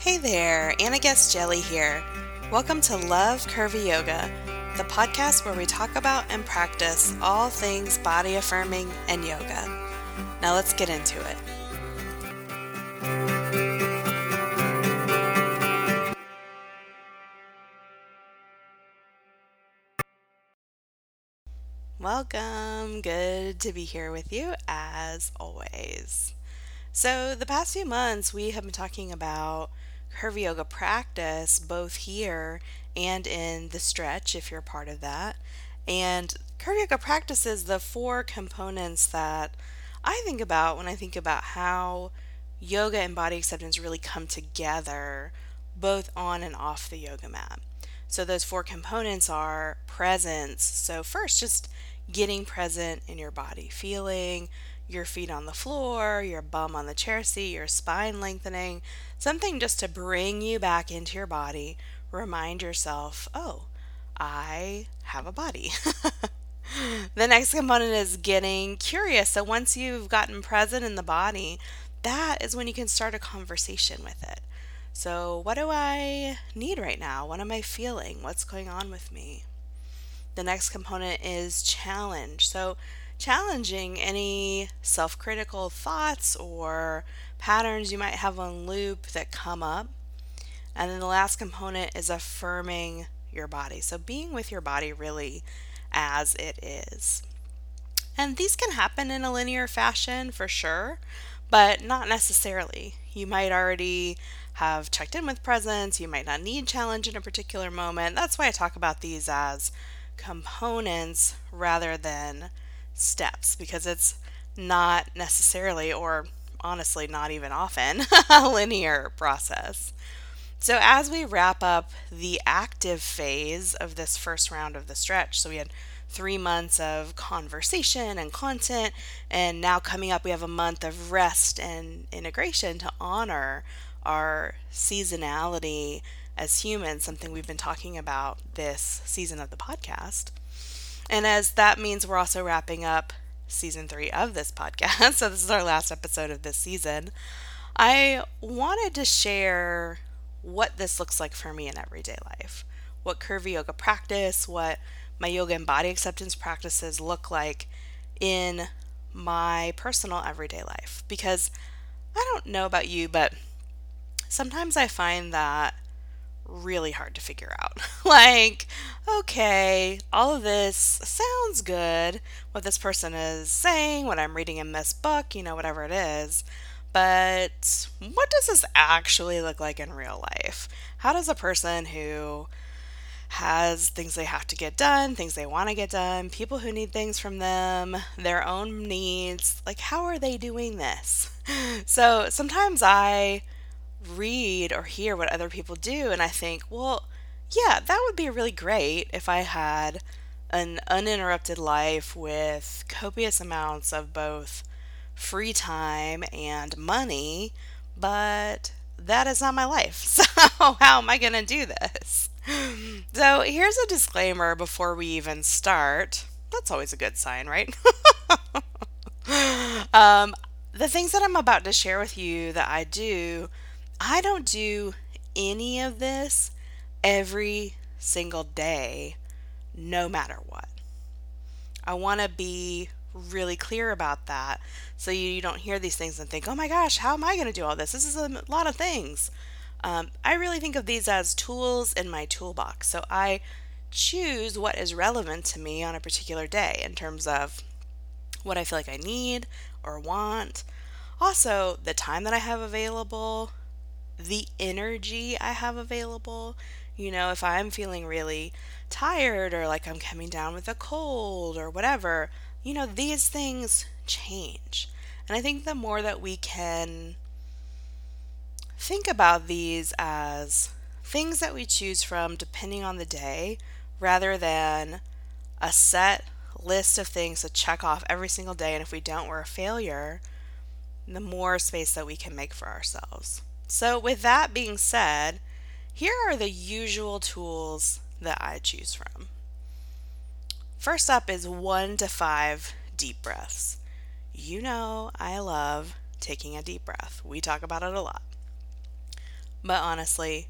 Hey there, Anna Guest-Jelley here. Welcome to Love Curvy Yoga, the podcast where we talk about and practice all things body affirming and yoga. Now let's get into it. Welcome. Good to be here with you as always. So, the past few months, we have been talking about curvy yoga practice both here and in the stretch if you're part of that. And curvy yoga practice is the four components that I think about when I think about how yoga and body acceptance really come together both on and off the yoga mat. So, those four components are presence. So, first, just getting present in your body, feeling your feet on the floor, your bum on the chair seat, your spine lengthening, something just to bring you back into your body. Remind yourself, oh, I have a body. the next component is getting curious. So once you've gotten present in the body, that is when you can start a conversation with it. So, what do I need right now? What am I feeling? What's going on with me? The next component is challenge. So, challenging any self critical thoughts or patterns you might have on loop that come up. And then the last component is affirming your body. So, being with your body really as it is. And these can happen in a linear fashion for sure, but not necessarily. You might already have checked in with presence, you might not need challenge in a particular moment. That's why I talk about these as components rather than steps because it's not necessarily, or honestly, not even often, a linear process. So, as we wrap up the active phase of this first round of the stretch, so we had three months of conversation and content, and now coming up, we have a month of rest and integration to honor our seasonality as humans, something we've been talking about this season of the podcast. And as that means we're also wrapping up season three of this podcast, so this is our last episode of this season, I wanted to share what this looks like for me in everyday life. What curvy yoga practice, what my yoga and body acceptance practices look like in my personal everyday life. Because I don't know about you, but sometimes I find that really hard to figure out. like, okay, all of this sounds good, what this person is saying, what I'm reading in this book, you know, whatever it is. But what does this actually look like in real life? How does a person who has things they have to get done, things they want to get done, people who need things from them, their own needs, like, how are they doing this? So sometimes I read or hear what other people do and I think, well, yeah, that would be really great if I had an uninterrupted life with copious amounts of both free time and money, but that is not my life. So, how am I going to do this? So, here's a disclaimer before we even start. That's always a good sign, right? um, the things that I'm about to share with you that I do I don't do any of this every single day, no matter what. I want to be really clear about that so you don't hear these things and think, oh my gosh, how am I going to do all this? This is a lot of things. Um, I really think of these as tools in my toolbox. So I choose what is relevant to me on a particular day in terms of what I feel like I need or want. Also, the time that I have available, the energy I have available. You know, if I'm feeling really tired or like I'm coming down with a cold or whatever, you know, these things change. And I think the more that we can think about these as things that we choose from depending on the day rather than a set list of things to check off every single day. And if we don't, we're a failure, the more space that we can make for ourselves. So, with that being said, here are the usual tools that I choose from. First up is one to five deep breaths. You know, I love taking a deep breath. We talk about it a lot. But honestly,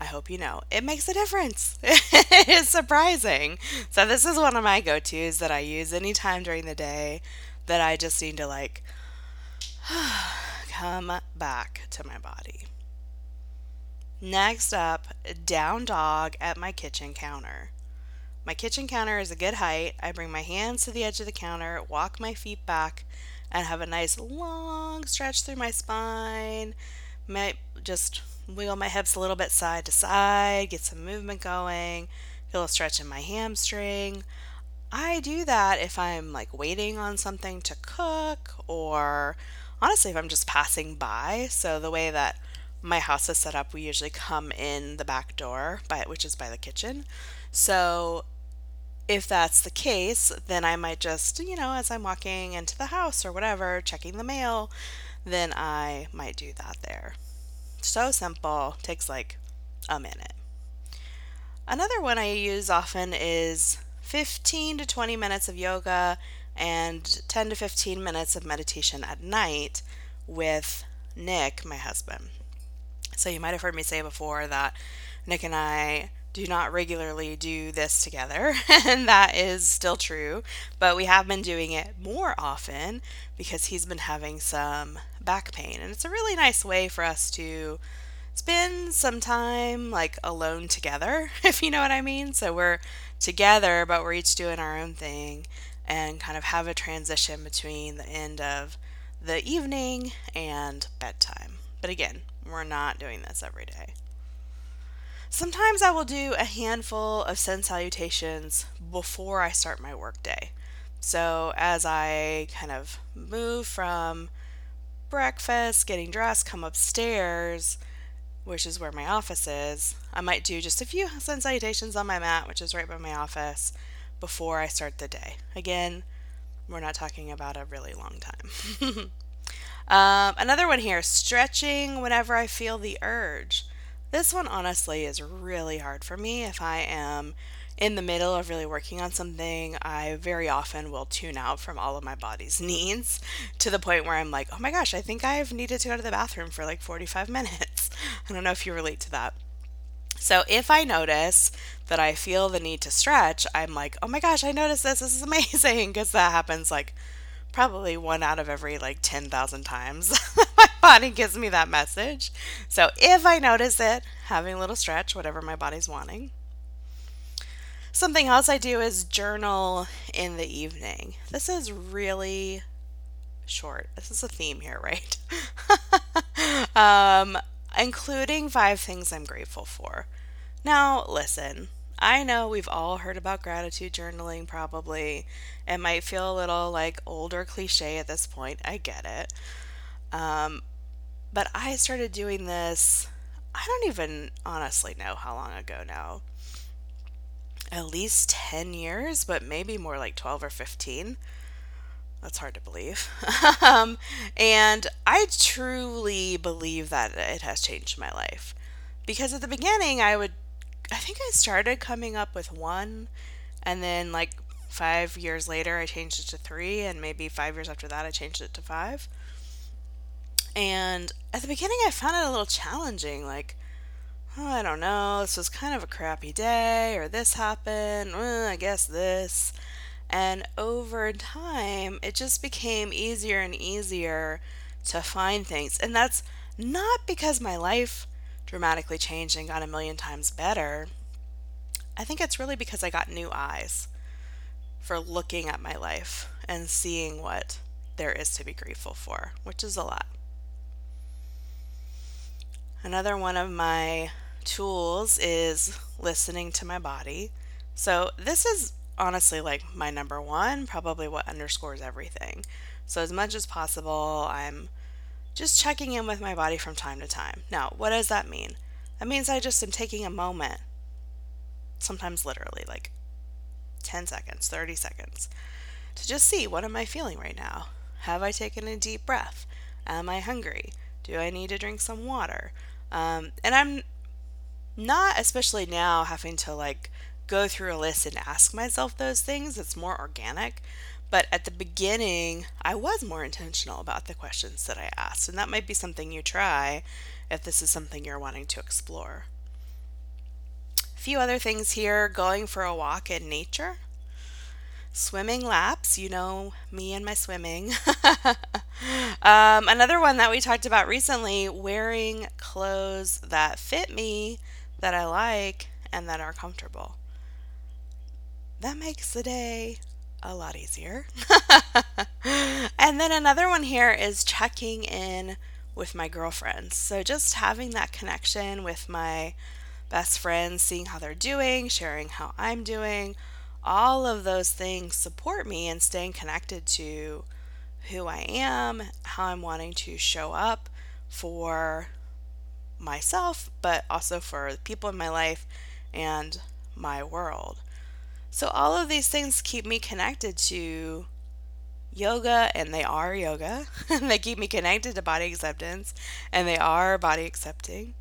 I hope you know it makes a difference. it is surprising. So, this is one of my go tos that I use anytime during the day that I just need to like come back to my body. Next up, down dog at my kitchen counter. My kitchen counter is a good height. I bring my hands to the edge of the counter, walk my feet back, and have a nice long stretch through my spine. Might just wiggle my hips a little bit side to side, get some movement going, feel a stretch in my hamstring. I do that if I'm like waiting on something to cook or honestly if I'm just passing by. So the way that my house is set up, we usually come in the back door by which is by the kitchen. So if that's the case, then I might just, you know, as I'm walking into the house or whatever, checking the mail, then I might do that there. So simple, takes like a minute. Another one I use often is 15 to 20 minutes of yoga and 10 to 15 minutes of meditation at night with Nick, my husband. So you might have heard me say before that Nick and I do not regularly do this together, and that is still true, but we have been doing it more often because he's been having some back pain, and it's a really nice way for us to spend some time like alone together, if you know what I mean. So we're together, but we're each doing our own thing and kind of have a transition between the end of the evening and bedtime. But again, we're not doing this every day. Sometimes I will do a handful of sun salutations before I start my workday. So as I kind of move from breakfast, getting dressed, come upstairs, which is where my office is, I might do just a few sun salutations on my mat, which is right by my office, before I start the day. Again, we're not talking about a really long time. um, another one here stretching whenever I feel the urge. This one honestly is really hard for me. If I am in the middle of really working on something, I very often will tune out from all of my body's needs to the point where I'm like, oh my gosh, I think I've needed to go to the bathroom for like 45 minutes. I don't know if you relate to that. So if I notice that I feel the need to stretch, I'm like, oh my gosh, I noticed this. This is amazing. Because that happens like probably one out of every like 10,000 times my body gives me that message. So if I notice it, having a little stretch, whatever my body's wanting. Something else I do is journal in the evening. This is really short. This is a theme here, right? um, including five things I'm grateful for. Now, listen, I know we've all heard about gratitude journaling, probably. It might feel a little like old or cliche at this point. I get it. Um, but I started doing this, I don't even honestly know how long ago now. At least 10 years, but maybe more like 12 or 15. That's hard to believe. um, and I truly believe that it has changed my life. Because at the beginning, I would I think I started coming up with one, and then like five years later, I changed it to three, and maybe five years after that, I changed it to five. And at the beginning, I found it a little challenging. Like, oh, I don't know, this was kind of a crappy day, or this happened, well, I guess this. And over time, it just became easier and easier to find things. And that's not because my life dramatically changed and got a million times better, I think it's really because I got new eyes for looking at my life and seeing what there is to be grateful for, which is a lot. Another one of my tools is listening to my body. So, this is honestly like my number one, probably what underscores everything. So, as much as possible, I'm just checking in with my body from time to time. Now, what does that mean? That means I just am taking a moment, sometimes literally like 10 seconds, 30 seconds, to just see what am I feeling right now? Have I taken a deep breath? Am I hungry? Do I need to drink some water? Um, and I'm not, especially now, having to like go through a list and ask myself those things. It's more organic. But at the beginning, I was more intentional about the questions that I asked. And that might be something you try if this is something you're wanting to explore. A few other things here going for a walk in nature, swimming laps, you know me and my swimming. um, another one that we talked about recently wearing clothes that fit me, that I like, and that are comfortable. That makes the day a lot easier. and then another one here is checking in with my girlfriends. So just having that connection with my best friends, seeing how they're doing, sharing how I'm doing, all of those things support me in staying connected to who I am, how I'm wanting to show up for myself, but also for the people in my life and my world. So, all of these things keep me connected to yoga, and they are yoga. they keep me connected to body acceptance, and they are body accepting.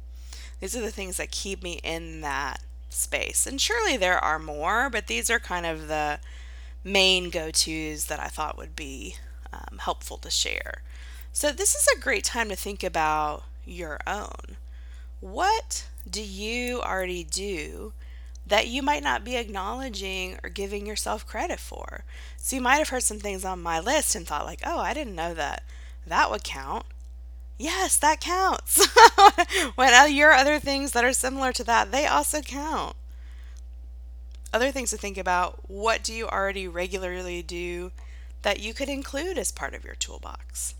These are the things that keep me in that space. And surely there are more, but these are kind of the main go tos that I thought would be um, helpful to share. So, this is a great time to think about your own. What do you already do that you might not be acknowledging or giving yourself credit for. So you might have heard some things on my list and thought, like, oh, I didn't know that that would count. Yes, that counts. when your other things that are similar to that, they also count. Other things to think about what do you already regularly do that you could include as part of your toolbox?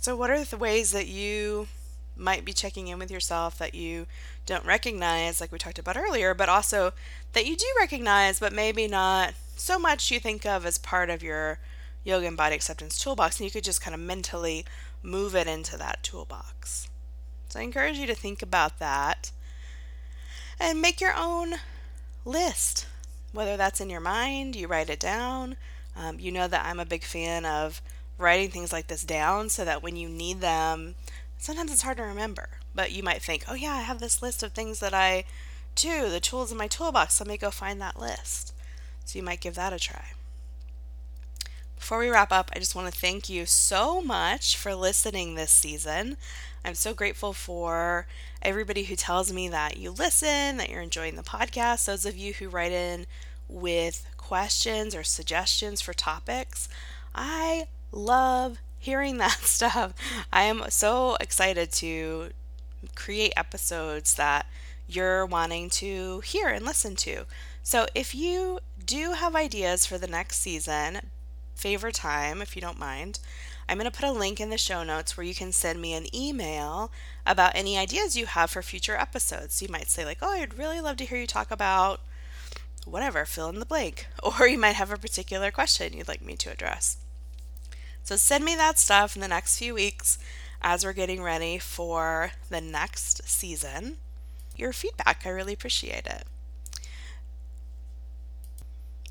So, what are the ways that you might be checking in with yourself that you don't recognize, like we talked about earlier, but also that you do recognize, but maybe not so much you think of as part of your yoga and body acceptance toolbox, and you could just kind of mentally move it into that toolbox. So I encourage you to think about that and make your own list, whether that's in your mind, you write it down. Um, you know that I'm a big fan of writing things like this down so that when you need them, sometimes it's hard to remember, but you might think, oh yeah, I have this list of things that I do, the tools in my toolbox. Let me go find that list. So you might give that a try. Before we wrap up, I just want to thank you so much for listening this season. I'm so grateful for everybody who tells me that you listen, that you're enjoying the podcast. Those of you who write in with questions or suggestions for topics. I love hearing that stuff. I am so excited to create episodes that you're wanting to hear and listen to. So if you do have ideas for the next season, favor time if you don't mind. I'm going to put a link in the show notes where you can send me an email about any ideas you have for future episodes. So you might say, like, oh, I'd really love to hear you talk about whatever, fill in the blank. Or you might have a particular question you'd like me to address. So send me that stuff in the next few weeks as we're getting ready for the next season. Your feedback, I really appreciate it.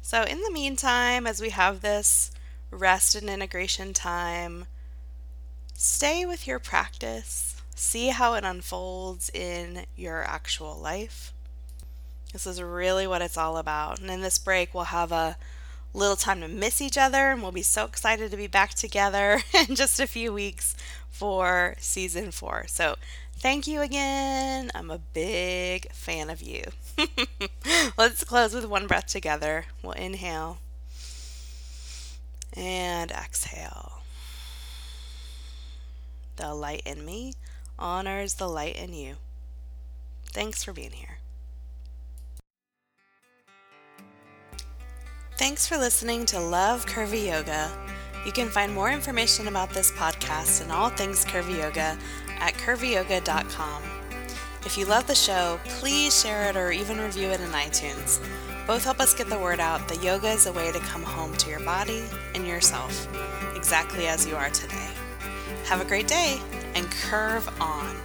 So, in the meantime, as we have this rest and integration time, stay with your practice, see how it unfolds in your actual life. This is really what it's all about. And in this break, we'll have a little time to miss each other, and we'll be so excited to be back together in just a few weeks for season four. So, thank you again. I'm a big fan of you. Let's close with one breath together. We'll inhale and exhale. The light in me honors the light in you. Thanks for being here. Thanks for listening to Love Curvy Yoga. You can find more information about this podcast and all things curvy yoga at curvyyoga.com. If you love the show, please share it or even review it in iTunes. Both help us get the word out that yoga is a way to come home to your body and yourself, exactly as you are today. Have a great day and curve on.